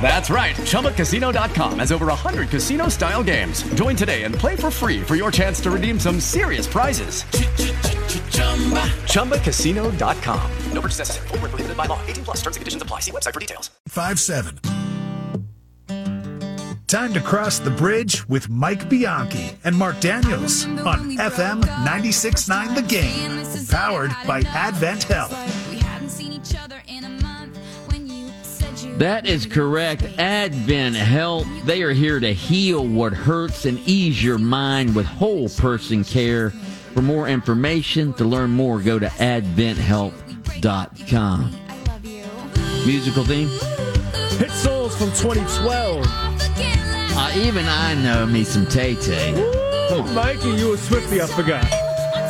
That's right. ChumbaCasino.com has over 100 casino style games. Join today and play for free for your chance to redeem some serious prizes. ChumbaCasino.com. No purchase necessary. Full prohibited by law. 18 plus terms and conditions apply. See website for details. 5 7. Time to cross the bridge with Mike Bianchi and Marc Daniels on FM 96.9 The Game. Powered by Advent Health. That is correct. Advent Health. They are here to heal what hurts and ease your mind with whole person care. For more information, to learn more, go to adventhealth.com. Musical theme? Hit Souls from 2012. Uh, even I know me some Tay Tay. Mikey, you a Swifty, I forgot.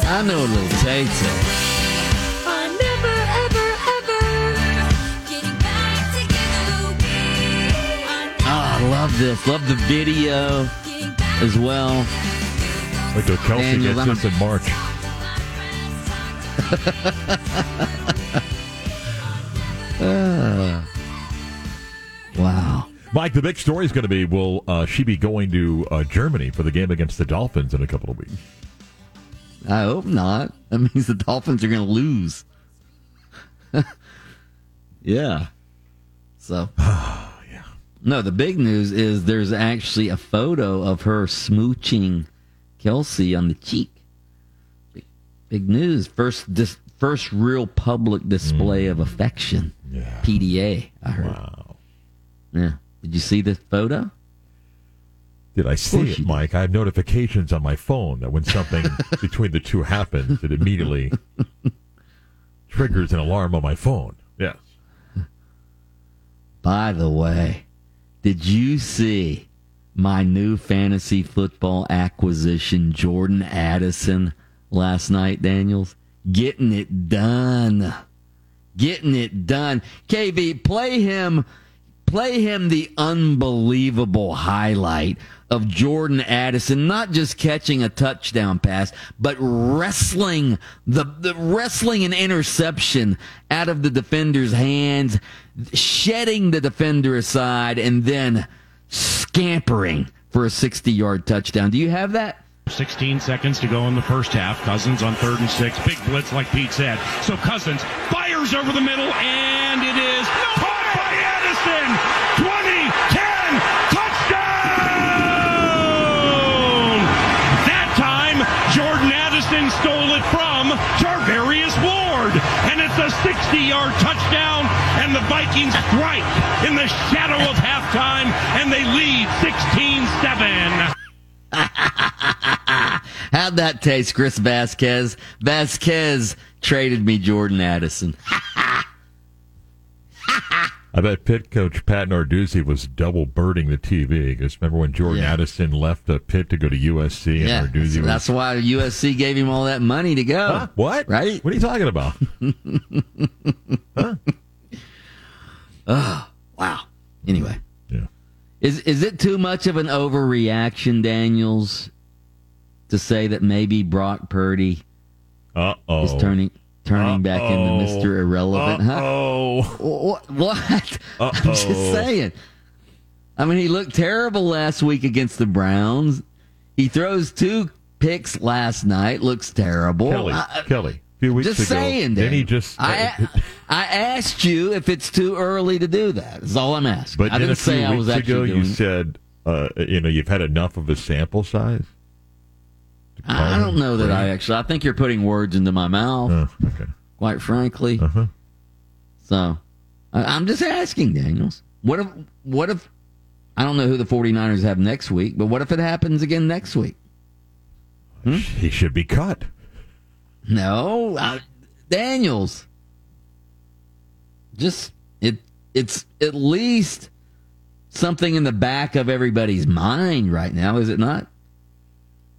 I know a little Tay Tay. Love this. Love the video as well. Like the Kelsey Daniel, gets this in March. uh, wow. Mike, the big story is going to be will uh, she be going to uh, Germany for the game against the Dolphins in a couple of weeks? I hope not. That means the Dolphins are going to lose. yeah. So. No, the big news is there's actually a photo of her smooching Kelsey on the cheek. Big, big news. First, dis, first real public display mm. of affection. Yeah. PDA. I heard. Wow. Yeah. Did you see this photo? Did I see it, Mike? Did. I have notifications on my phone that when something between the two happens, it immediately triggers an alarm on my phone. Yes. By the way, did you see my new fantasy football acquisition, Jordan Addison, last night, Daniels? Getting it done. Getting it done. KB, play him play him the unbelievable highlight of Jordan Addison not just catching a touchdown pass, but wrestling the, the wrestling an interception out of the defender's hands, shedding the defender aside, and then scampering for a 60 yard touchdown. Do you have that? 16 seconds to go in the first half. Cousins on third and six. Big blitz, like Pete said. So Cousins fires over the middle, and it is caught by Addison. 20, 10. stole it from Charvarius Ward. And it's a 60 yard touchdown. And the Vikings strike in the shadow of halftime. And they lead 16 7. How'd that taste, Chris Vasquez? Vasquez traded me Jordan Addison. I bet Pitt coach Pat Narduzzi was double birding the TV because remember when Jordan yeah. Addison left the Pitt to go to USC and yeah, Narduzzi so That's why USC gave him all that money to go. Huh? What? Right? What are you talking about? huh? Oh, wow. Anyway. Yeah. Is is it too much of an overreaction, Daniels, to say that maybe Brock Purdy Uh-oh. is turning turning Uh-oh. back into Mr. Irrelevant. Oh, huh? what? what? I'm just saying. I mean, he looked terrible last week against the Browns. He throws two picks last night. Looks terrible. Kelly, I, Kelly. Few weeks just ago, saying. Then he just. I, I asked you if it's too early to do that. That's all I'm asking. But I didn't say I was actually ago, you said, uh, you know, you've had enough of a sample size. I don't know that I actually. I think you're putting words into my mouth. Oh, okay. Quite frankly. Uh-huh. So, I, am just asking, Daniels. What if? What if? I don't know who the 49ers have next week, but what if it happens again next week? Hmm? He should be cut. No, uh, Daniels. Just it. It's at least something in the back of everybody's mind right now, is it not?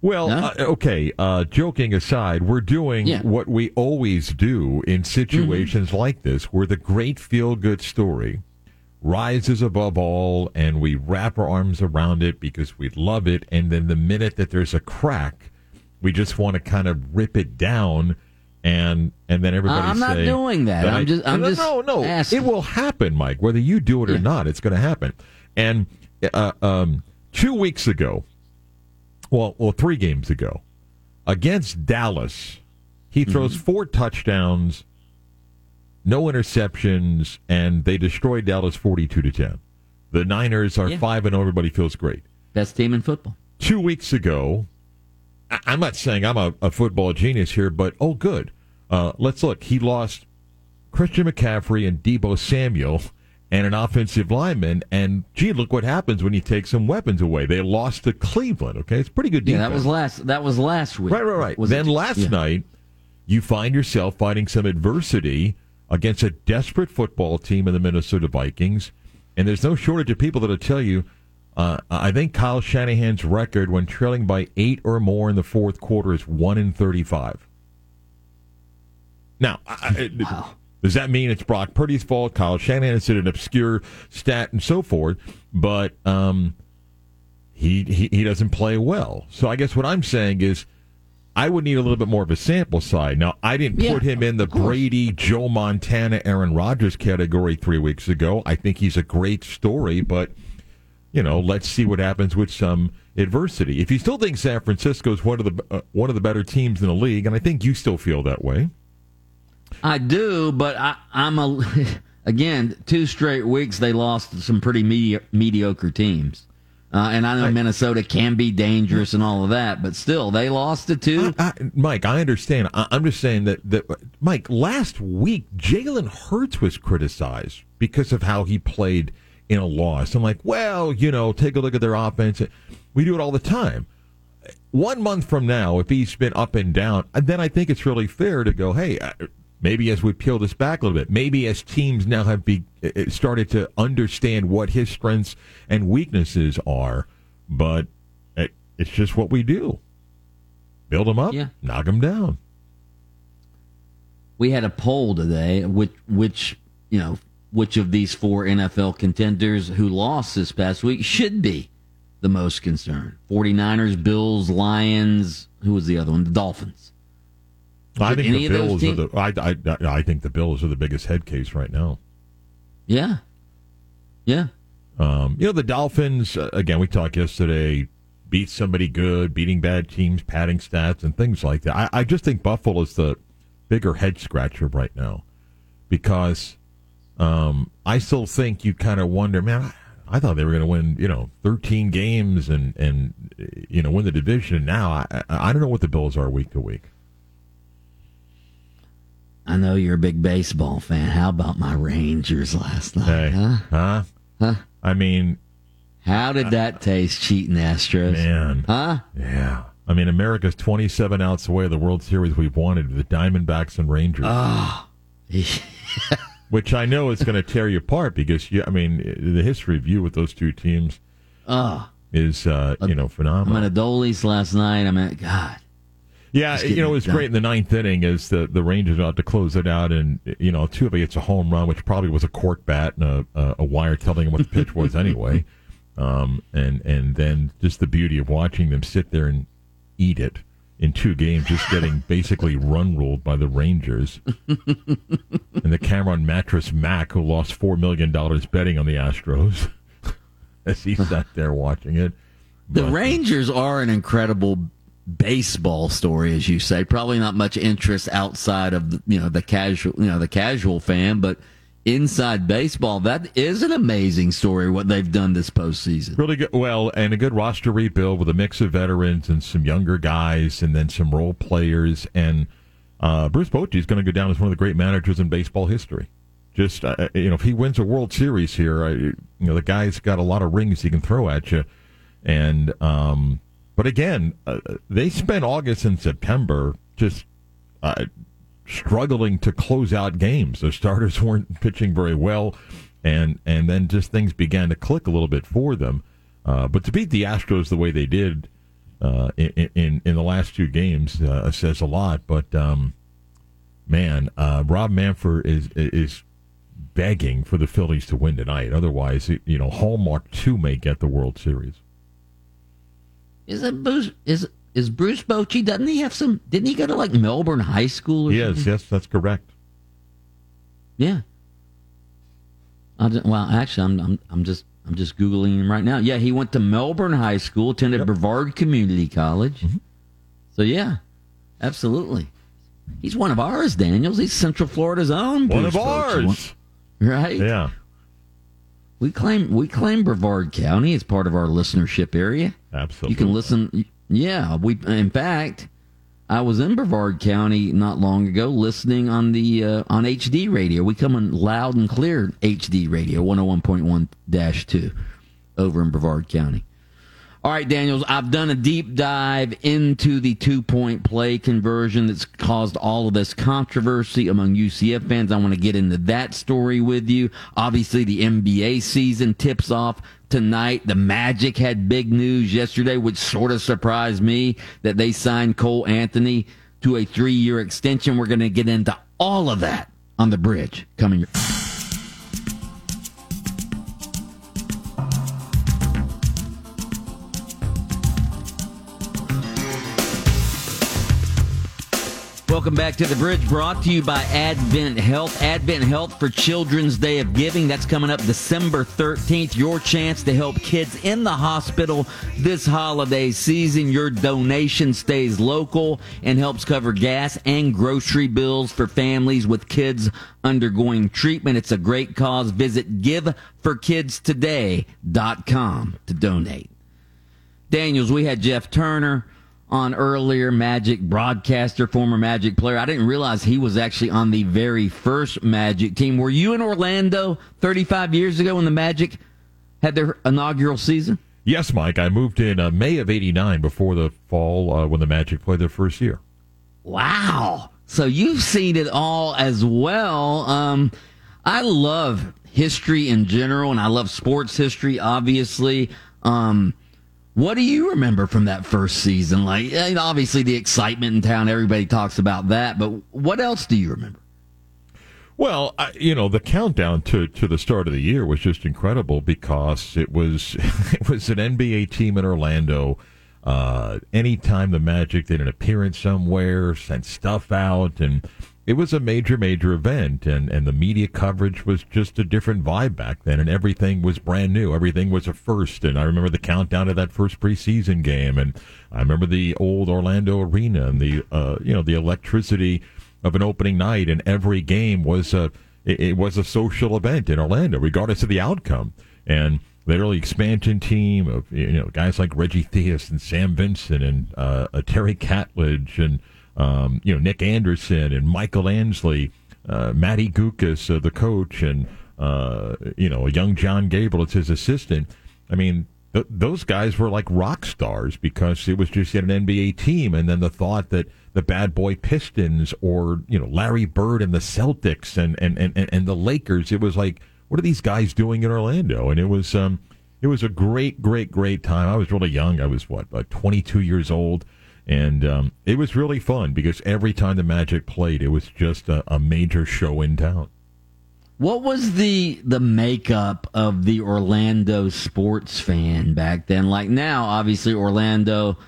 Well, no? uh, okay. Uh, joking aside, we're doing yeah. what we always do in situations mm-hmm. like this, where the great feel good story rises above all and we wrap our arms around it because we love it. And then the minute that there's a crack, we just want to kind of rip it down. And and then everybody. I'm not doing that. I'm I- just- I'm no, just no, no. asking. It will happen, Mike. Whether you do it or Yeah. not, it's going to happen. And uh, um, two weeks ago, well, well, three games ago, against Dallas, he throws Mm-hmm. four touchdowns, no interceptions, and they destroyed Dallas forty-two to ten. The Niners are Yeah. five and oh, everybody feels great. Best team in football. Two weeks ago, I'm not saying I'm a, a football genius here, but oh, good. Uh, let's look. He lost Christian McCaffrey and Deebo Samuel and an offensive lineman. And gee, look what happens when you take some weapons away. They lost to Cleveland. Okay, it's pretty good Yeah, defense. that was last. That was last week. Right, right, right. Was then it? last Yeah. night, you find yourself fighting some adversity against a desperate football team in the Minnesota Vikings. And there's no shortage of people that'll tell you. Uh, I think Kyle Shanahan's record when trailing by eight or more in the fourth quarter is one in thirty-five. Now, I, Wow. does that mean it's Brock Purdy's fault? Kyle Shanahan said an obscure stat and so forth, but um, he, he he doesn't play well. So I guess what I'm saying is, I would need a little bit more of a sample size. Now I didn't Yeah, put him in the. Brady, Joe Montana, Aaron Rodgers category three weeks ago. I think he's a great story, but you know, let's see what happens with some adversity. If you still think San Francisco is one of the uh, one of the better teams in the league, and I think you still feel that way. I do, but I, I'm a again two straight weeks they lost some pretty medi- mediocre teams, uh, and I know Minnesota can be dangerous and all of that, but still they lost to two. I, Mike, I understand. I, I'm just saying that, that, Mike, last week, Jalen Hurts was criticized because of how he played in a loss. I'm like, well, you know, take a look at their offense. We do it all the time. One month from now, if he's been up and down, then I think it's really fair to go, hey, uh, maybe as we peel this back a little bit, maybe as teams now have be, uh, started to understand what his strengths and weaknesses are, but it, it's just what we do. Build them up, Yeah. knock them down. we had a poll today which which you know which of these four NFL contenders who lost this past week should be the most concerned 49ers Bills Lions who was the other one the Dolphins I think the Bills are the. I, I, I think the Bills are the biggest head case right now. yeah yeah Um, you know, the Dolphins. Uh, again, we talked yesterday. Beat somebody good, beating bad teams, padding stats, and things like that. I, I just think Buffalo is the bigger head scratcher right now because um, I still think you kind of wonder, man. I, I thought they were going to win, you know, 13 games and and you know win the division. Now I I don't know what the Bills are week to week. I know you're a big baseball fan how about my Rangers last night Hey, huh huh? Huh? I mean, how did that taste cheating Astros man. huh Yeah. I mean, America's 27 outs away of the World Series we've wanted, the Diamondbacks and Rangers. Which I know is going to tear you apart because, you, I mean, the history of you with those two teams oh is, uh, you know, phenomenal. I'm at Adolis last night I'm at God yeah, you know, it was done. great in the ninth inning as the, the Rangers are out to close it out. And, you know, Tuva gets a home run, which probably was a cork bat and a, a, a wire telling him what the pitch was anyway. Um, and, and then just the beauty of watching them sit there and eat it in two games, just getting basically run ruled by the Rangers. and the camera on Mattress Mac, who lost $4 million betting on the Astros as he sat there watching it. The But- Rangers are an incredible baseball story, as you say. Probably not much interest outside of the, you know the casual you know the casual fan, but inside baseball, that is an amazing story. What they've done this postseason. Really good. Well, and a good roster rebuild with a mix of veterans and some younger guys, and then some role players. And uh, Bruce Bochy is going to go down as one of the great managers in baseball history. Just uh, you know, if he wins a World Series here, I, you know, the guy's got a lot of rings he can throw at you. And um, but again, uh, they spent August and September just uh, struggling to close out games. The starters weren't pitching very well, and and then just things began to click a little bit for them. Uh, but to beat the Astros the way they did uh, in, in in the last two games uh, says a lot. But um, man, uh, Rob Manfred is is begging for the Phillies to win tonight. Otherwise, you know, Hallmark two may get the World Series. Is it Bruce? Is is Bruce Bochy? Doesn't he have some? Didn't he go to like Melbourne High School? Or Yes, something? yes, that's correct. Yeah. I didn't, well, actually, I'm, I'm I'm just I'm just googling him right now. Yeah, he went to Melbourne High School, attended Brevard Community College. Mm-hmm. So yeah, absolutely. He's one of ours, Daniels. He's Central Florida's own. One Bruce of Bochy. ours. right? Yeah, We claim we claim Brevard County as part of our listenership area. absolutely. You can listen. Yeah, we. In fact, I was in Brevard County not long ago, listening on the uh, on HD radio. We come in loud and clear HD radio, one hundred one point one dash two, over in Brevard County. All right, Daniels, I've done a deep dive into the two point play conversion that's caused all of this controversy among UCF fans. I want to get into that story with you. Obviously, the NBA season tips off tonight. The Magic had big news yesterday, which sort of surprised me that they signed Cole Anthony to a three year extension. We're going to get into all of that on the bridge coming. Welcome back to the bridge, brought to you by Advent Health. Advent Health for Children's Day of Giving. That's coming up December 13th. Your chance to help kids in the hospital this holiday season. Your donation stays local and helps cover gas and grocery bills for families with kids undergoing treatment. It's a great cause. Visit giveforkidstoday.com to donate. Daniels, we had Jeff Turner on earlier, Magic broadcaster, former Magic player. I didn't realize he was actually on the very first Magic team. Were you in Orlando 35 years ago when the Magic had their inaugural season? Yes, Mike. I moved in uh, May of '89 before the fall uh, when the Magic played their first year. Wow. So you've seen it all as well. Um, I love history in general, and I love sports history, obviously. Um, what do you remember from that first season? Like, eh, obviously, the excitement in town, everybody talks about that, but what else do you remember? Well, I, you know, the countdown to, to the start of the year was just incredible because it was it was an NBA team in Orlando. Uh, anytime the Magic did an appearance somewhere, sent stuff out, and it was a major, major event. And, and the media coverage was just a different vibe back then, and everything was brand new. Everything was a first. And I remember the countdown to that first preseason game, and I remember the old Orlando arena and the uh, you know the electricity of an opening night, and every game was a it, it was a social event in Orlando, regardless of the outcome. And the early expansion team of you know guys like Reggie Theus and Sam Vincent and uh, Terry Catledge and um, you know Nick Anderson and Michael Ansley, uh, Matty Guokas, uh, the coach, and uh, you know a young John Gabriel as his assistant. I mean, th- those guys were like rock stars because it was just yet an NBA team, and then the thought that the bad boy Pistons or you know Larry Bird and the Celtics and and and, and the Lakers, it was like what are these guys doing in Orlando? And it was um it was a great great great time. I was really young. I was what like 22 years old. And um, it was really fun because every time the Magic played, it was just a, a major show in town. What was the the makeup of the Orlando sports fan back then? Like now, obviously Orlando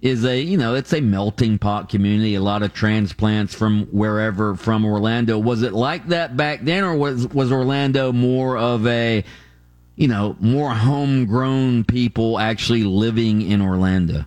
is a you know it's a melting pot community. A lot of transplants from wherever from Orlando. Was it like that back then, or was was Orlando more of a you know more homegrown people actually living in Orlando?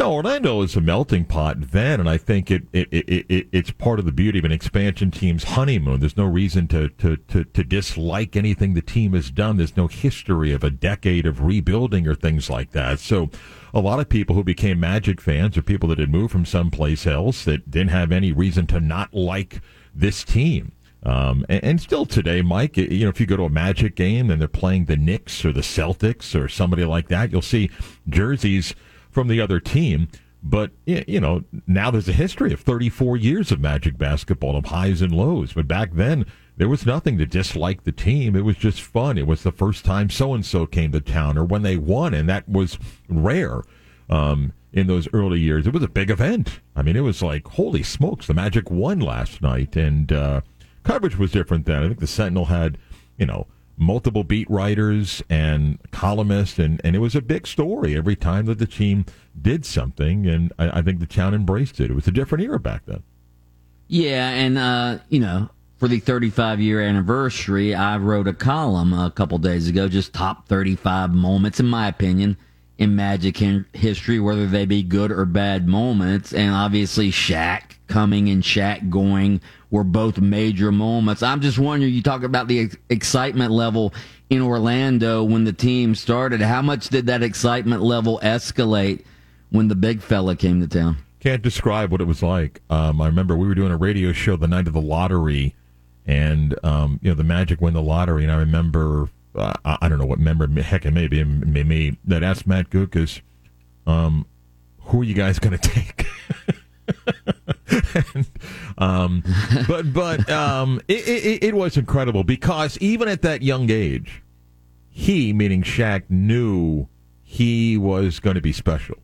No, Orlando is a melting pot then, and I think it, it, it, it, it's part of the beauty of an expansion team's honeymoon. There's no reason to, to, to, to dislike anything the team has done. There's no history of a decade of rebuilding or things like that. So, a lot of people who became Magic fans are people that had moved from someplace else that didn't have any reason to not like this team. Um, and, and, still today, Mike, you know, if you go to a Magic game and they're playing the Knicks or the Celtics or somebody like that, you'll see jerseys from the other team. But, you know, now there's a history of 34 years of Magic basketball, of highs and lows. But back then, there was nothing to dislike the team. It was just fun. It was the first time so and so came to town or when they won, and that was rare. Um, in those early years, it was a big event. I mean, it was like, holy smokes, the Magic won last night. And, uh, coverage was different then. I think the Sentinel had, you know, multiple beat writers and columnists, and, and it was a big story every time that the team did something, and I, I think the town embraced it. It was a different era back then. Yeah, and uh, you know, for the 35 year anniversary, I wrote a column a couple days ago, just top 35 moments, in my opinion, in Magic history, whether they be good or bad moments. And obviously, Shaq coming and Shaq going were both major moments. I'm just wondering, you talk about the excitement level in Orlando when the team started. How much did that excitement level escalate when the big fella came to town? Can't describe what it was like. Um, I remember we were doing a radio show the night of the lottery, and um, you know the Magic win the lottery, and I remember uh, I don't know what member, heck, it may be me that asked Matt Guokas, um, "Who are you guys going to take?" um, but but um, it, it, it was incredible because even at that young age, he, meaning Shaq, knew he was going to be special,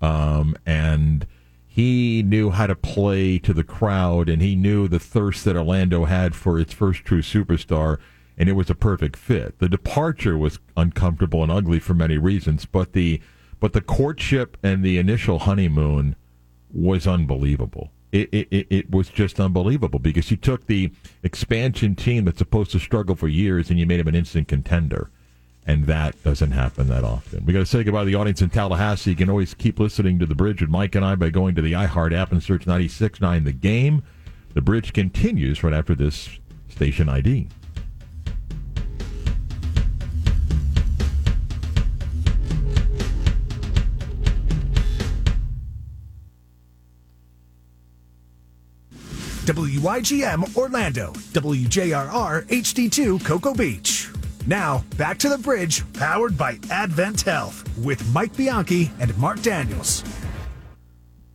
um, and he knew how to play to the crowd, and he knew the thirst that Orlando had for its first true superstar, and it was a perfect fit. The departure was uncomfortable and ugly for many reasons, but the but the courtship and the initial honeymoon was unbelievable it, it, it was just unbelievable because you took the expansion team that's supposed to struggle for years and you made them an instant contender. And that doesn't happen that often. We got to say goodbye to the audience in Tallahassee. You can always keep listening to The Bridge with Mike and I by going to the iHeart app and search 96.9 The Game. The Bridge continues right after this station ID. WYGM Orlando, WJRR HD2 Cocoa Beach. Now, back to the bridge, powered by Advent Health, with Mike Bianchi and Marc Daniels.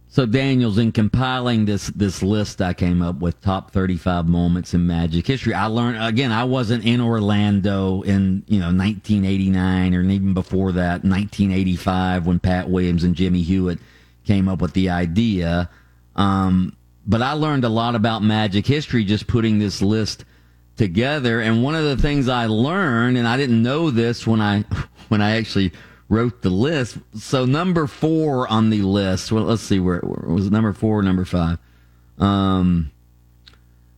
So, Daniels, in compiling this this list, I came up with top 35 moments in Magic history. I learned again, I wasn't in Orlando in you know 1989 or even before that, 1985, when Pat Williams and Jimmy Hewitt came up with the idea. Um, but I learned a lot about magic history just putting this list together. And one of the things I learned, and I didn't know this when I when I actually wrote the list. So number four on the list. Well, let's see where, where was it number four number five. Um,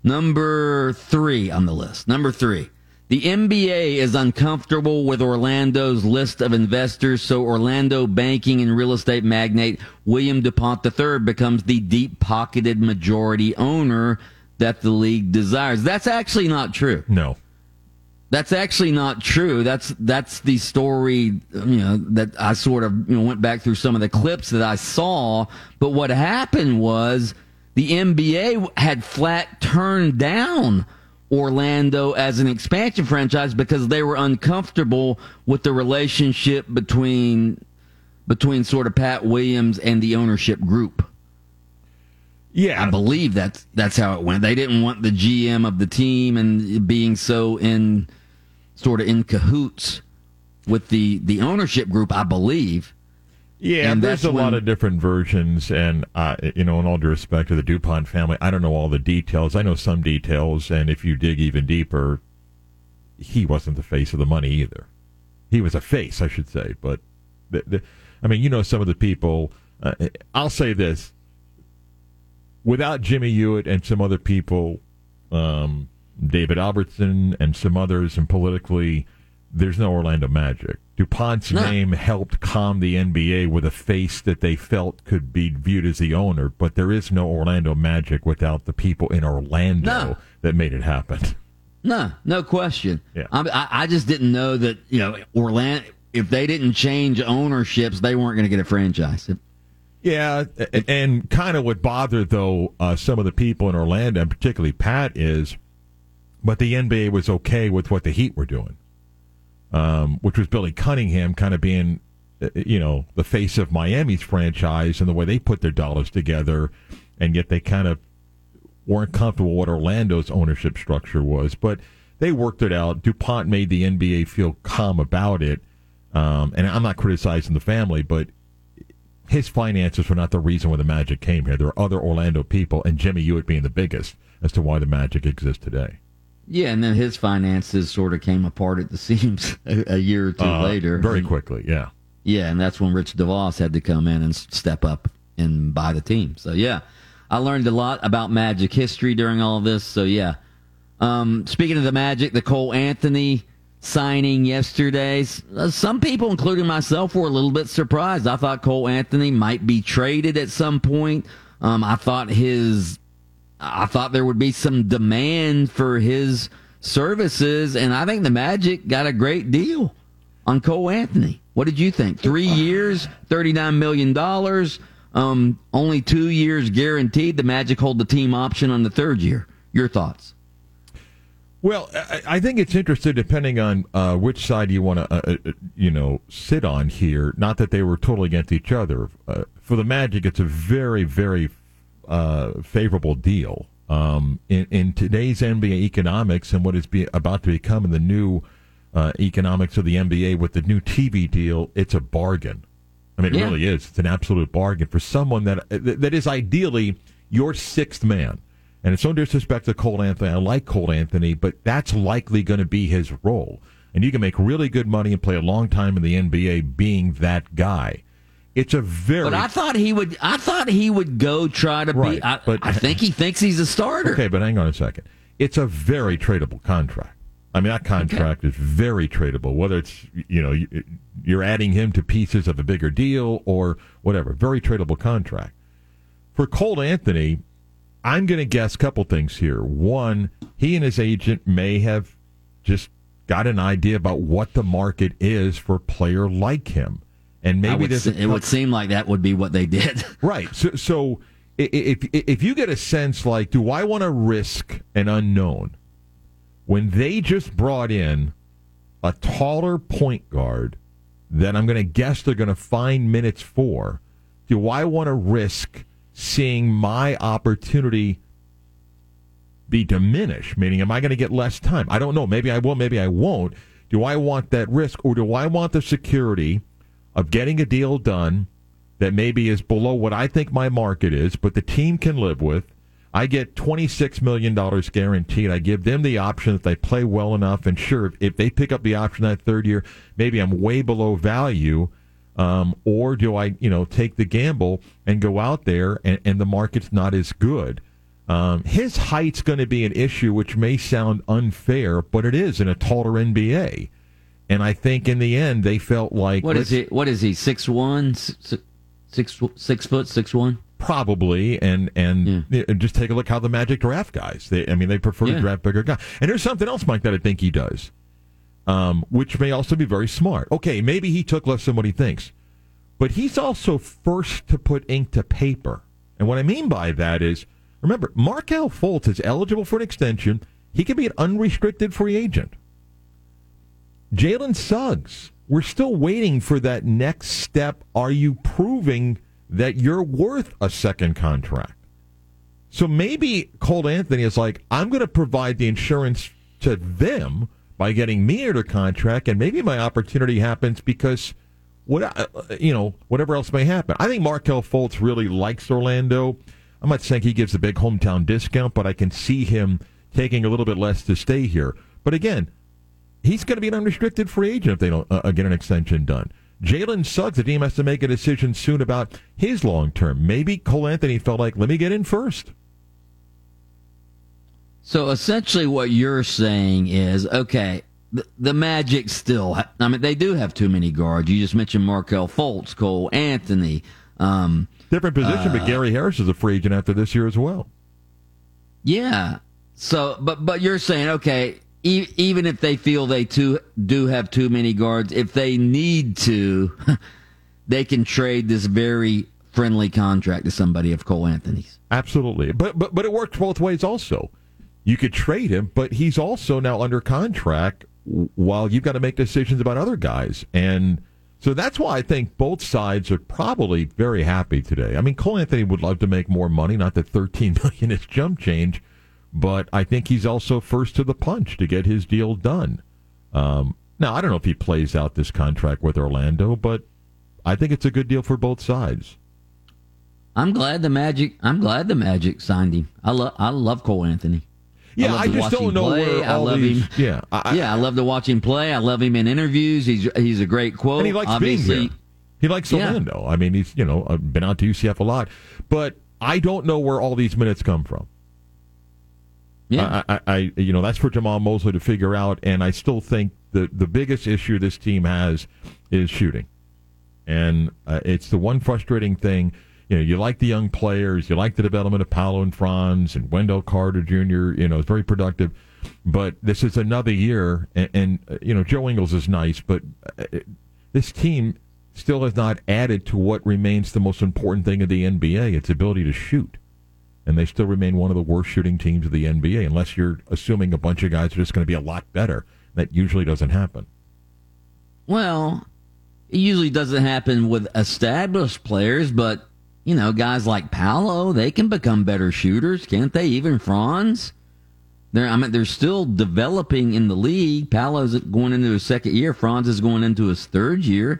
number three on the list. Number three. The NBA is uncomfortable with Orlando's list of investors, so Orlando banking and real estate magnate William DuPont III becomes the deep pocketed majority owner that the league desires. That's actually not true. No. That's actually not true. That's that's the story, you know, that I sort of you know went back through some of the clips that I saw. But what happened was the NBA had flat turned down Orlando as an expansion franchise because they were uncomfortable with the relationship between between sort of Pat Williams and the ownership group. Yeah, I believe that's that's how it went. They didn't want the GM of the team and being so in sort of in cahoots with the the ownership group. I believe. Yeah, and there's a when, lot of different versions, and uh, you know, in all due respect to the Dupont family, I don't know all the details. I know some details, and if you dig even deeper, he wasn't the face of the money either. He was a face, I should say, but the, the, I mean, you know, some of the people. Uh, I'll say this: without Jimmy Hewitt and some other people, um, David Albertson and some others, and politically there's no Orlando Magic. DuPont's no. name helped calm the NBA with a face that they felt could be viewed as the owner, but there is no Orlando Magic without the people in Orlando no. that made it happen. No, no question. Yeah. I, I just didn't know that, you know, Orlando, if they didn't change ownerships, they weren't going to get a franchise. Yeah, and kind of what bothered, though, uh, some of the people in Orlando, and particularly Pat, is, but the NBA was okay with what the Heat were doing um, which was Billy Cunningham kind of being, uh, you know, the face of Miami's franchise and the way they put their dollars together, and yet they kind of weren't comfortable what Orlando's ownership structure was. But they worked it out. DuPont made the NBA feel calm about it. Um, and I'm not criticizing the family, but his finances were not the reason why the Magic came here. There are other Orlando people, and Jimmy Hewitt being the biggest, as to why the Magic exists today. Yeah, and then his finances sort of came apart at the seams a, a year or two Uh, later. very And- quickly. Yeah. Yeah, and that's when Rich DeVos had to come in and step up and buy the team. So yeah, I learned a lot about Magic history during all of this. So yeah, um, speaking of the Magic, the Cole Anthony signing yesterday, uh, some people, including myself, were a little bit surprised. I thought Cole Anthony might be traded at some point. Um, I thought his, I thought there would be some demand for his services, and I think the Magic got a great deal on Cole Anthony. What did you think? Three years, $39 million, um, only two years guaranteed. The Magic hold the team option on the third year. Your thoughts? Well, I, think it's interesting depending on uh, which side you want to, uh, uh, you know, sit on here. Not that they were totally against each other. Uh, for the Magic, it's a very, very uh, favorable deal. Um, in, in today's NBA economics and what is be, about to become in the new uh, economics of the NBA with the new TV deal, it's a bargain. I mean, it Yeah. really is. It's an absolute bargain for someone that that is ideally your sixth man. And it's no disrespect to Cole Anthony. I like Cole Anthony, but that's likely going to be his role. And you can make really good money and play a long time in the NBA being that guy. It's a very But I thought he would. I thought he would go try to Right, be. I, but- I think he thinks he's a starter. Okay, but hang on a second. It's a very tradable contract. I mean, that contract is very tradable. Whether it's you know you- you're adding him to pieces of a bigger deal or whatever, very tradable contract. For Cole Anthony, I'm going to guess a couple things here. One, he and his agent may have just got an idea about what the market is for a player like him, and maybe would there's se- a it would seem like that would be what they did. Right. So, so if if you get a sense like, do I want to risk an unknown when they just brought in a taller point guard that I'm going to guess they're going to find minutes for? Do I want to risk seeing my opportunity be diminished? Meaning, am I going to get less time? I don't know. Maybe I will. Maybe I won't. Do I want that risk, or do I want the security of getting a deal done? that maybe is below what I think my market is, but the team can live with. I get $26 million guaranteed. I give them the option if they play well enough. And sure, if, they pick up the option that third year, maybe I'm way below value. Um, or do I, you know, take the gamble and go out there and, and the market's not as good? Um, his height's going to be an issue, which may sound unfair, but it is in a taller NBA. And I think in the end, they felt like what is he? What is he? Six one, six, six, six foot, six one. Probably, and and yeah, just take a look how the Magic draft guys. They, I mean, they prefer Yeah. to draft bigger guys. And there's something else, Mike, that I think he does, um, which may also be very smart. Okay, maybe he took less than what he thinks, but he's also first to put ink to paper. And what I mean by that is, remember, Markelle Fultz is eligible for an extension. He can be an unrestricted free agent. Jalen Suggs, we're still waiting for that next step. Are you proving that you're worth a second contract? So maybe Cole Anthony is like, I'm going to provide the insurance to them by getting me under contract, and maybe my opportunity happens because what uh, you know, whatever else may happen. I think Markelle Fultz really likes Orlando. I'm not saying he gives a big hometown discount, but I can see him taking a little bit less to stay here. But again, he's going to be an unrestricted free agent if they don't uh, get an extension done. Jalen Suggs, the team has to make a decision soon about his long term. Maybe Cole Anthony felt like, let me get in first. So essentially, what you're saying is, okay, the, the Magic still. Ha- I mean, they do have too many guards. You just mentioned Markelle Fultz, Cole Anthony. Um, Different position, but Gary Harris is a free agent after this year as well. yeah. So, but but you're saying, okay, even if they feel they too do have too many guards, if they need to, they can trade this very friendly contract to somebody of Cole Anthony's. Absolutely. But but but it works both ways also. You could trade him, but he's also now under contract while you've got to make decisions about other guys. And so that's why I think both sides are probably very happy today. I mean, Cole Anthony would love to make more money, not that 13 million is jump change, but I think he's also first to the punch to get his deal done. Um, now, I don't know if he plays out this contract with Orlando, but I think it's a good deal for both sides. I'm glad the Magic. I'm glad the Magic signed him. I love. I love Cole Anthony. Yeah, I, to just don't know play. where I all love these. him. Yeah, I, yeah, I love to watch him play. I love him in interviews. He's he's a great quote. and he likes Obviously, being here. He likes Yeah. Orlando. I mean, he's you know uh, been out to UCF a lot, but I don't know where all these minutes come from. Yeah, I, I, I, you know, that's for Jamahl Mosley to figure out. And I still think the the biggest issue this team has is shooting, and uh, it's the one frustrating thing. You know, you like the young players, you like the development of Paolo and Franz and Wendell Carter Jr. You know, it's very productive. But this is another year, and, and uh, you know, Joe Ingles is nice, but uh, this team still has not added to what remains the most important thing of the NBA: its ability to shoot and they still remain one of the worst shooting teams of the NBA, unless you're assuming a bunch of guys are just going to be a lot better. That usually doesn't happen. well, it usually doesn't happen with established players, but you know, guys like Paolo, they can become better shooters, can't they? Even Franz. They're, I mean, they're still developing in the league. Paolo's going into his second year. Franz is going into his third year.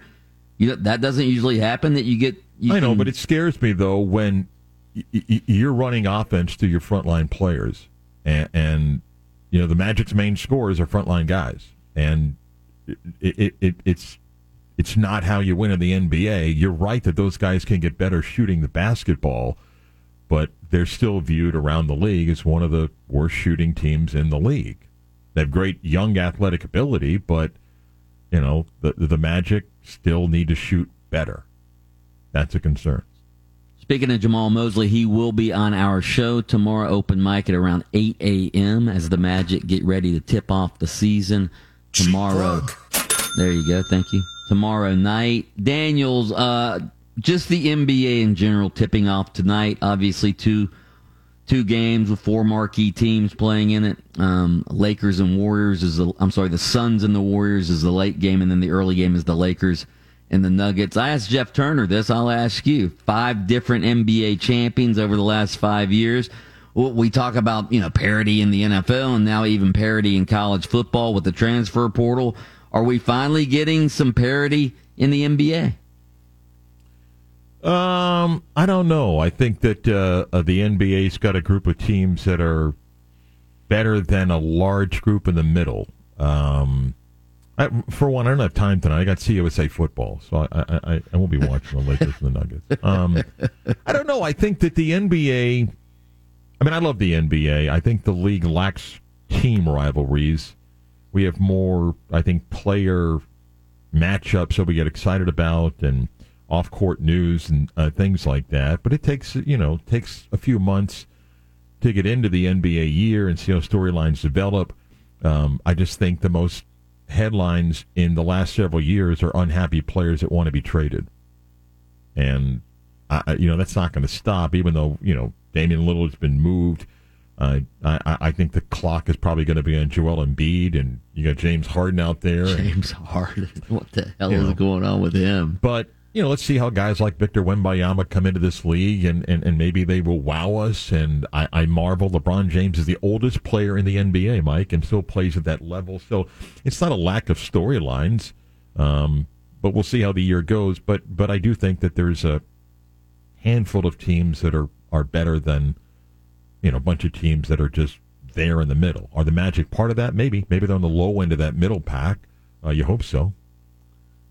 You know, that doesn't usually happen. That you get. You I know, can- but it scares me though when you're running offense to your frontline players, and, and you know the Magic's main scorers are frontline guys, and it, it, it, it's it's not how you win in the NBA. You're right that those guys can get better shooting the basketball, but they're still viewed around the league as one of the worst shooting teams in the league. They have great young athletic ability, but you know the the Magic still need to shoot better. That's a concern. Speaking of Jamahl Mosley, he will be on our show tomorrow, open mic at around 8 a.m. as the Magic get ready to tip off the season tomorrow. There you go. Thank you. Tomorrow night, Daniels. Uh, just the NBA in general tipping off tonight. Obviously, two two games with four marquee teams playing in it. Um, Lakers and Warriors is the I'm sorry, the Suns and the Warriors is the late game, and then the early game is the Lakers and the Nuggets. I asked Jeff Turner this. I'll ask you: five different NBA champions over the last five years. We talk about you know parity in the NFL and now even parity in college football with the transfer portal. Are we finally getting some parity in the NBA? Um, I don't know. I think that uh, uh, the NBA's got a group of teams that are better than a large group in the middle. Um, I, for one, I don't have time tonight. I got CUSA football, so I, I, I, won't be watching the Lakers and the Nuggets. Um, I don't know. I think that the NBA. I mean, I love the NBA. I think the league lacks team rivalries. We have more, I think, player matchups that we get excited about and off court news and uh, things like that. But it takes you know takes a few months to get into the NBA year and see how storylines develop. Um, I just think the most headlines in the last several years are unhappy players that want to be traded, and I, you know that's not going to stop. Even though you know Damian Lillard has been moved. Uh, I, I think the clock is probably going to be on Joel Embiid, and you got James Harden out there. and- James Harden. What the hell is know. going on with him? but you know, let's see how guys like Victor Wembanyama come into this league, and, and, and maybe they will wow us. And I, I marvel LeBron James is the oldest player in the NBA, Mike, and still plays at that level. So it's not a lack of storylines, um, but we'll see how the year goes. But but I do think that there's a handful of teams that are are better than you know a bunch of teams that are just there in the middle. Are the Magic part of that? Maybe maybe they're on the low end of that middle pack. Uh, you hope so.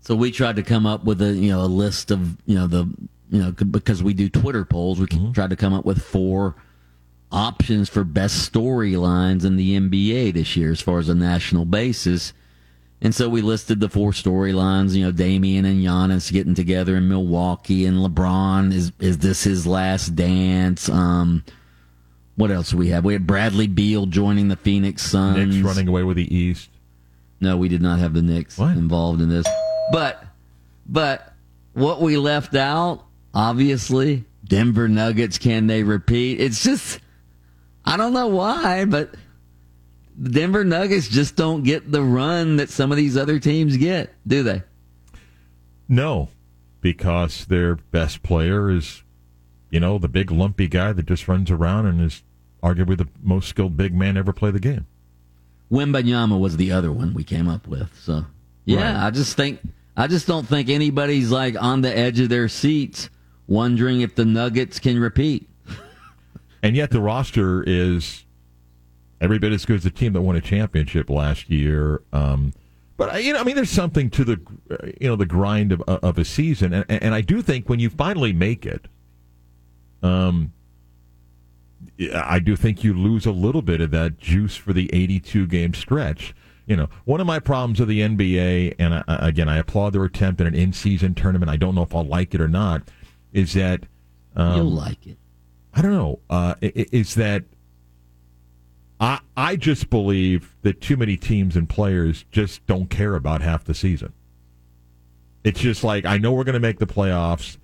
So we tried to come up with a you know a list of you know the you know because we do Twitter polls, we tried to come up with four options for best storylines in the NBA this year as far as a national basis. And so we listed the four storylines, you know, Damian and Giannis getting together in Milwaukee and LeBron is is this his last dance? Um what else do we have? We had Bradley Beal joining the Phoenix Suns. Knicks running away with the East. No, we did not have the Knicks What? involved in this. But but what we left out, obviously, Denver Nuggets, can they repeat? It's just I don't know why, but the Denver Nuggets just don't get the run that some of these other teams get, do they? No, because their best player is, you know, the big lumpy guy that just runs around and is arguably the most skilled big man ever play the game. Wembanyama was the other one we came up with. So yeah, Right. I just think I just don't think anybody's like on the edge of their seats wondering if the Nuggets can repeat. And yet the roster is every bit as good as the team that won a championship last year. Um, but you know, I mean, there's something to the you know the grind of of a season, and and I do think when you finally make it, um, I do think you lose a little bit of that juice for the 82 game stretch. You know, one of my problems with the NBA, and I, again, I applaud their attempt at an in season tournament. I don't know if I'll like it or not. Is that um, You'll like it. I don't know. Uh, is that I I just believe that too many teams and players just don't care about half the season. It's just like I know we're going to make the playoffs.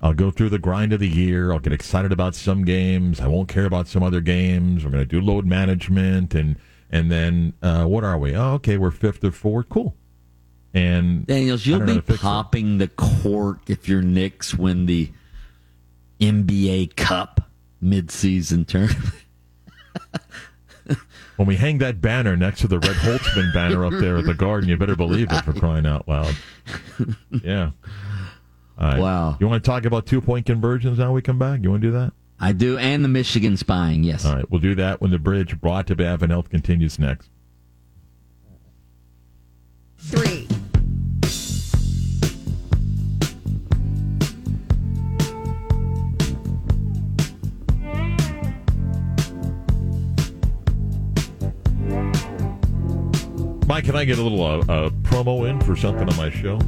I'll go through the grind of the year. I'll get excited about some games. I won't care about some other games. We're going to do load management and and then uh, what are we? Oh, okay, we're fifth or fourth. Cool. And Daniels, you'll be popping the cork if your Knicks win the NBA Cup midseason tournament. when we hang that banner next to the Red Holzman banner up there at the Garden, you better believe it for crying out loud. Yeah. Wow. You want to talk about two point conversions now we come back? You want to do that? I do, and the Michigan spying, yes. All right, we'll do that when the bridge brought to Bavin Health continues next. Three. Mike, can I get a little uh, uh, promo in for something on my show?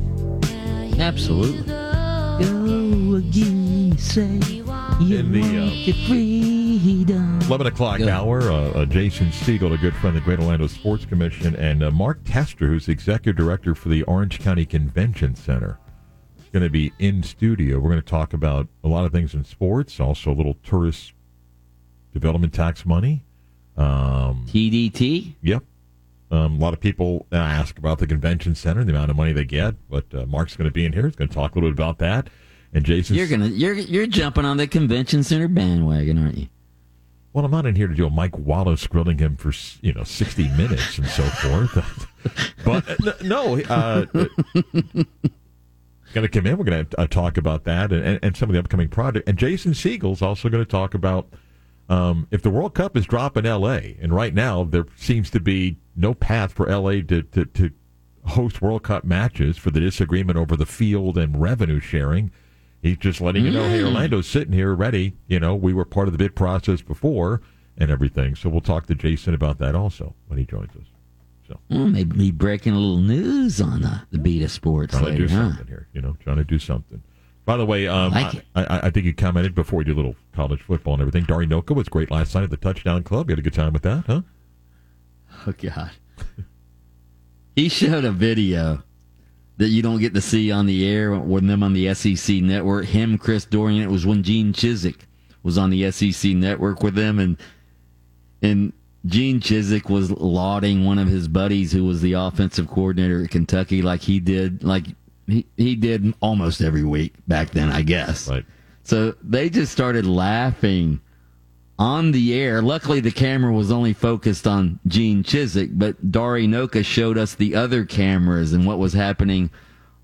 Absolutely. Go again, say you In the, uh, freedom. 11 o'clock hour, uh, uh, Jason Siegel, a good friend of the Great Orlando Sports Commission, and uh, Mark Tester, who's the executive director for the Orange County Convention Center, going to be in studio. We're going to talk about a lot of things in sports, also a little tourist development tax money. Um, TDT? Yep. Um, a lot of people uh, ask about the convention center, and the amount of money they get, but uh, Mark's going to be in here. He's going to talk a little bit about that. And Jason, You're gonna you're you're jumping on the convention center bandwagon, aren't you? Well, I'm not in here to do a Mike Wallace grilling him for you know 60 minutes and so forth. but uh, no, uh, going to come in. We're going to uh, talk about that and, and, and some of the upcoming project. And Jason Siegel's also going to talk about um, if the World Cup is dropping L.A. And right now there seems to be no path for L.A. to, to, to host World Cup matches for the disagreement over the field and revenue sharing. He's just letting you know, hey, Orlando's sitting here ready. You know, we were part of the bid process before and everything. So we'll talk to Jason about that also when he joins us. So Well, maybe be breaking a little news on uh, the beat of sports trying to later, do huh? something here. You know, trying to do something. By the way, um, I like. I, I, I think you commented before we do a little college football and everything. Dari Nowkhah was great last night at the Touchdown Club. You had a good time with that, huh? Oh God. he showed a video that you don't get to see on the air with them on the SEC network. Him, Chris Doering. It was when Gene Chizik was on the SEC network with them, and and Gene Chizik was lauding one of his buddies who was the offensive coordinator at Kentucky, like he did, like he he did almost every week back then, I guess. Right. So they just started laughing on the air. Luckily, the camera was only focused on Gene Chizik, but Dari Nowkhah showed us the other cameras and what was happening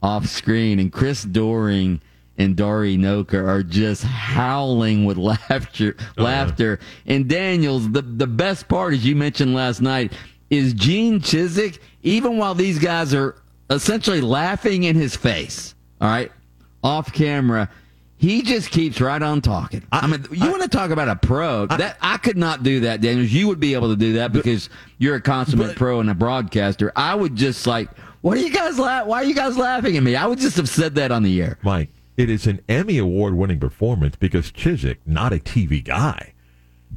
off screen. And Chris Doering and Dari Nowkhah are just howling with laughter. Oh, laughter. And Daniels, the the best part, as you mentioned last night, is Gene Chizik. Even while these guys are essentially laughing in his face, all right, off camera. He just keeps right on talking. I, mean, you want to talk about a pro? that I could not do that, Daniels. You would be able to do that because you're a consummate pro and a broadcaster. I would just like, what are you guys la- Why are you guys laughing at me? I would just have said that on the air. Mike, it is an Emmy Award winning performance because Chizik, not a TV guy,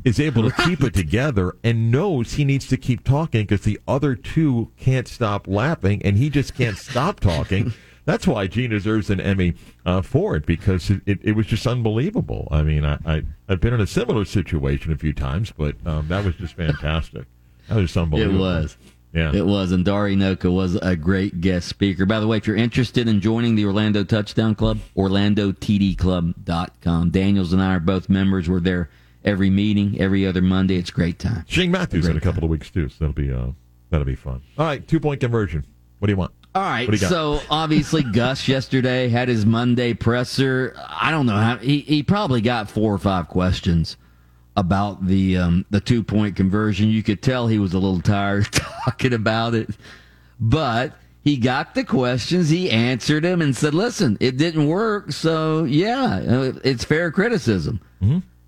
is able to keep it together and knows he needs to keep talking because the other two can't stop laughing and he just can't stop talking. That's why Gene deserves an Emmy uh, for it because it, it, it was just unbelievable. I mean, I, I, I've been in a similar situation a few times, but um, that was just fantastic. That was just It was. Yeah. It was. And Dari Nowkhah was a great guest speaker. By the way, if you're interested in joining the Orlando Touchdown Club, OrlandoTDClub.com. Daniels and I are both members. We're there every meeting, every other Monday. It's a great time. Shane Matthews in a couple of weeks too, so that'll be uh, that'll be fun. All right, two point conversion. What do you want? All right. What do you got? So obviously, Gus yesterday had his Monday presser. I don't know how he, he probably got four or five questions about the um, the two point conversion. You could tell he was a little tired talking about it, but he got the questions. He answered them and said, "Listen, it didn't work. So yeah, uh, it's fair criticism."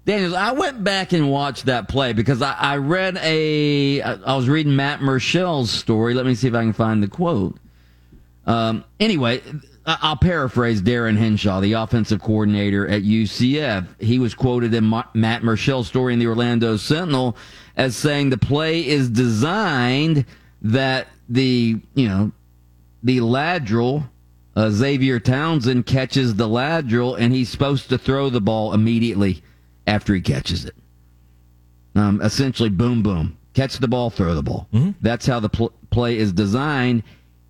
Daniels, I went back and watched that play because I, I read a. I was reading Matt Murschel's story. Let me see if I can find the quote. Um, anyway, I'll paraphrase Darin Hinshaw, the offensive coordinator at UCF. He was quoted in Matt Murschel's story in the Orlando Sentinel as saying the play is designed that the you know the lateral uh, Xavier Townsend catches the lateral and he's supposed to throw the ball immediately after he catches it. Um, essentially, boom, boom, catch the ball, throw the ball. That's how the pl- play is designed.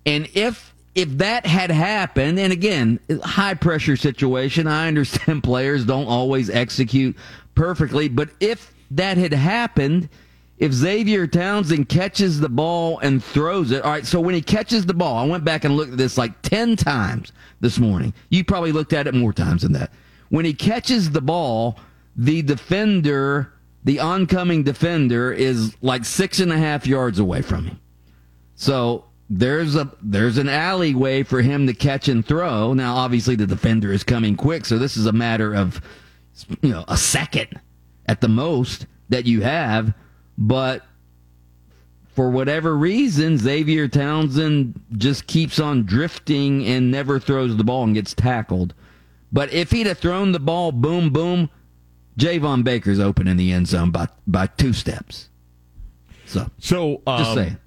And if if that had happened, and again, high pressure situation, I understand players don't always execute perfectly, but if that had happened, if Xavier Townsend catches the ball and throws it, all right, so when he catches the ball, I went back and looked at this like 10 times this morning. You probably looked at it more times than that. When he catches the ball, the defender, the oncoming defender, is like six and a half yards away from him. So there's a there's an alleyway for him to catch and throw. Now, obviously, the defender is coming quick, so this is a matter of you know a second at the most that you have. But for whatever reason, Xavier Townsend just keeps on drifting and never throws the ball and gets tackled. But if he'd have thrown the ball, boom, boom, Javon Baker's open in the end zone by by two steps. So So um, just saying.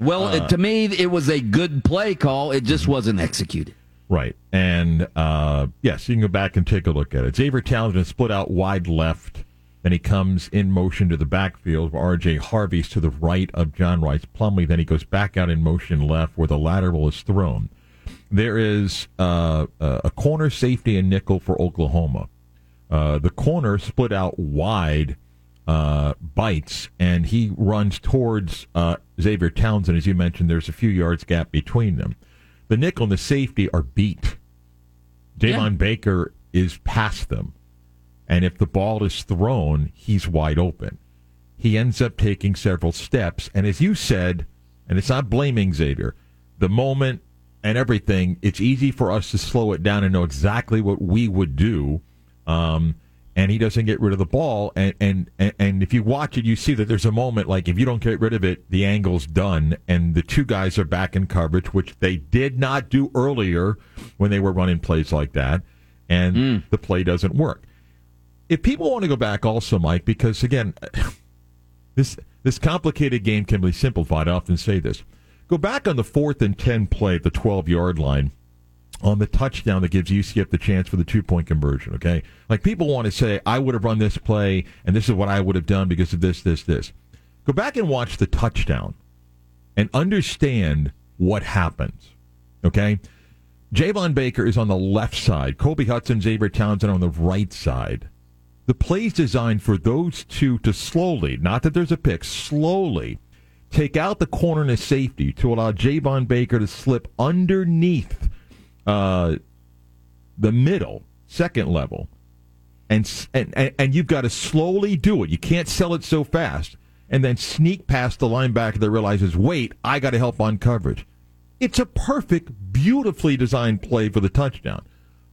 Well, it, to me, it was a good play call. It just wasn't executed. Right. And uh, yes, you can go back and take a look at it. Xavier Townsend split out wide left. Then he comes in motion to the backfield where R.J. Harvey's to the right of John Rhys Plumlee. Then he goes back out in motion left where the lateral is thrown. There is uh, a corner safety and nickel for Oklahoma. Uh, the corner split out wide, uh, bites, and he runs towards uh, Xavier Townsend. As you mentioned, there's a few yards gap between them. The nickel and the safety are beat. Davon Yeah. Baker is past them. And if the ball is thrown, he's wide open. He ends up taking several steps. And as you said, and it's not blaming Xavier, the moment and everything, it's easy for us to slow it down and know exactly what we would do. Um, and he doesn't get rid of the ball. And, and, and, if you watch it, you see that there's a moment like if you don't get rid of it, the angle's done. And the two guys are back in coverage, which they did not do earlier when they were running plays like that. And hmm. the play doesn't work. If people want to go back also, Mike, because again, this this complicated game can be simplified. I often say this. Go back on the fourth and ten play at the twelve yard line on the touchdown that gives UCF the chance for the two point conversion. Okay, like people want to say, I would have run this play, and this is what I would have done because of this, this, this. Go back and watch the touchdown, and understand what happens. Okay, Javon Baker is on the left side. Kobe Hudson, Xavier Townsend on the right side. The play's designed for those two to slowly, not that there's a pick, slowly take out the corner and the safety to allow Javon Baker to slip underneath uh, the middle, second level, and, and and you've got to slowly do it. You can't sell it so fast, and then sneak past the linebacker that realizes, wait, I got to help on coverage. It's a perfect, beautifully designed play for the touchdown.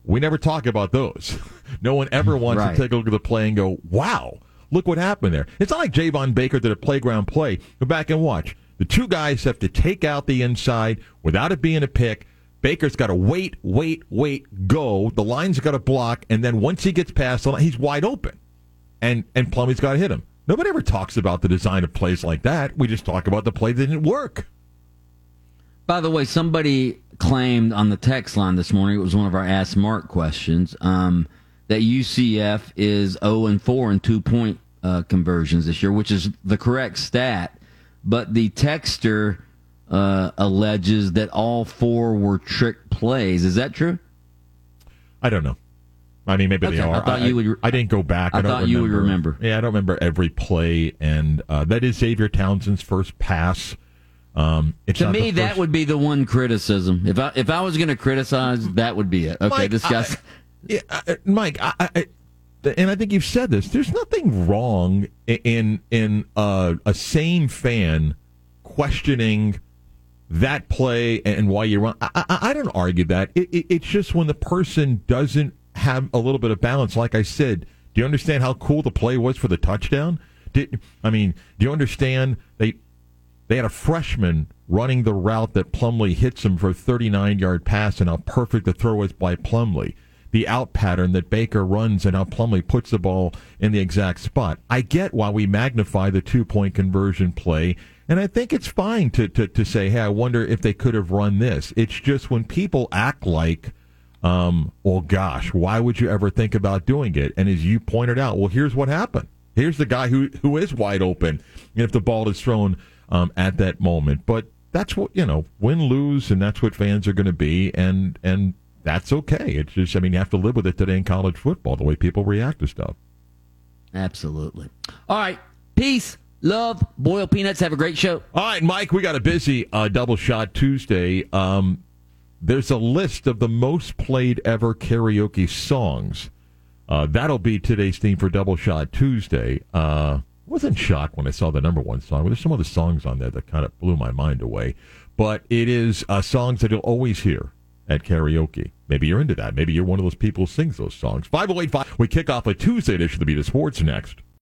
We never talk about those. No one ever wants Right. to take a look at the play and go, wow, look what happened there. It's not like Javon Baker did a playground play. Go back and watch. The two guys have to take out the inside without it being a pick. Baker's got to wait, wait, wait, go. The line's got to block, and then once he gets past the line, he's wide open. And and Plumlee's got to hit him. Nobody ever talks about the design of plays like that. We just talk about the play that didn't work. By the way, somebody claimed on the text line this morning, it was one of our Ask Mark questions, um, that UCF is 0 and 4 in two point uh, conversions this year, which is the correct stat. But the texter uh, alleges that all four were trick plays. Is that true? I don't know. I mean, maybe they are. I thought you would- I didn't go back. I I, don't thought you would remember. Yeah, I don't remember every play, and uh, that is Xavier Townsend's first pass. Um, it's To me, that would be the one criticism. If I if I was going to criticize, that would be it. Okay, Mike, this guy's. I- yeah, uh, Mike, I, I, and I think you've said this. There's nothing wrong in in uh, a sane fan questioning that play and why you run. I, I, I don't argue that. It, it, it's just when the person doesn't have a little bit of balance. Like I said, do you understand how cool the play was for the touchdown? Did I mean? Do you understand they they had a freshman running the route that Plumlee hits him for a 39 yard pass, and how perfect the throw is by Plumlee. The out pattern that Baker runs, and how Plumlee puts the ball in the exact spot. I get why we magnify the two point conversion play, and I think it's fine to, to, to say, hey, I wonder if they could have run this. It's just when people act like, um, well, gosh, why would you ever think about doing it? And as you pointed out, well, here's what happened. Here's the guy who, who is wide open if the ball is thrown um, at that moment. But that's what you know, win lose, and that's what fans are going to be, and and that's okay. It's just, I mean, you have to live with it today in college football, the way people react to stuff. Absolutely. All right. Peace, love, boiled peanuts. Have a great show. All right, Mike, we got a busy uh, double shot Tuesday. Um, there's a list of the most played ever karaoke songs. Uh, that'll be today's theme for Double Shot Tuesday. Uh, wasn't shocked when I saw the number one song. There's some other songs on there that kind of blew my mind away. But it is uh, songs that you'll always hear at karaoke. Maybe you're into that. Maybe you're one of those people who sings those songs. 5085. We kick off a Tuesday edition of the Beat of Sports next.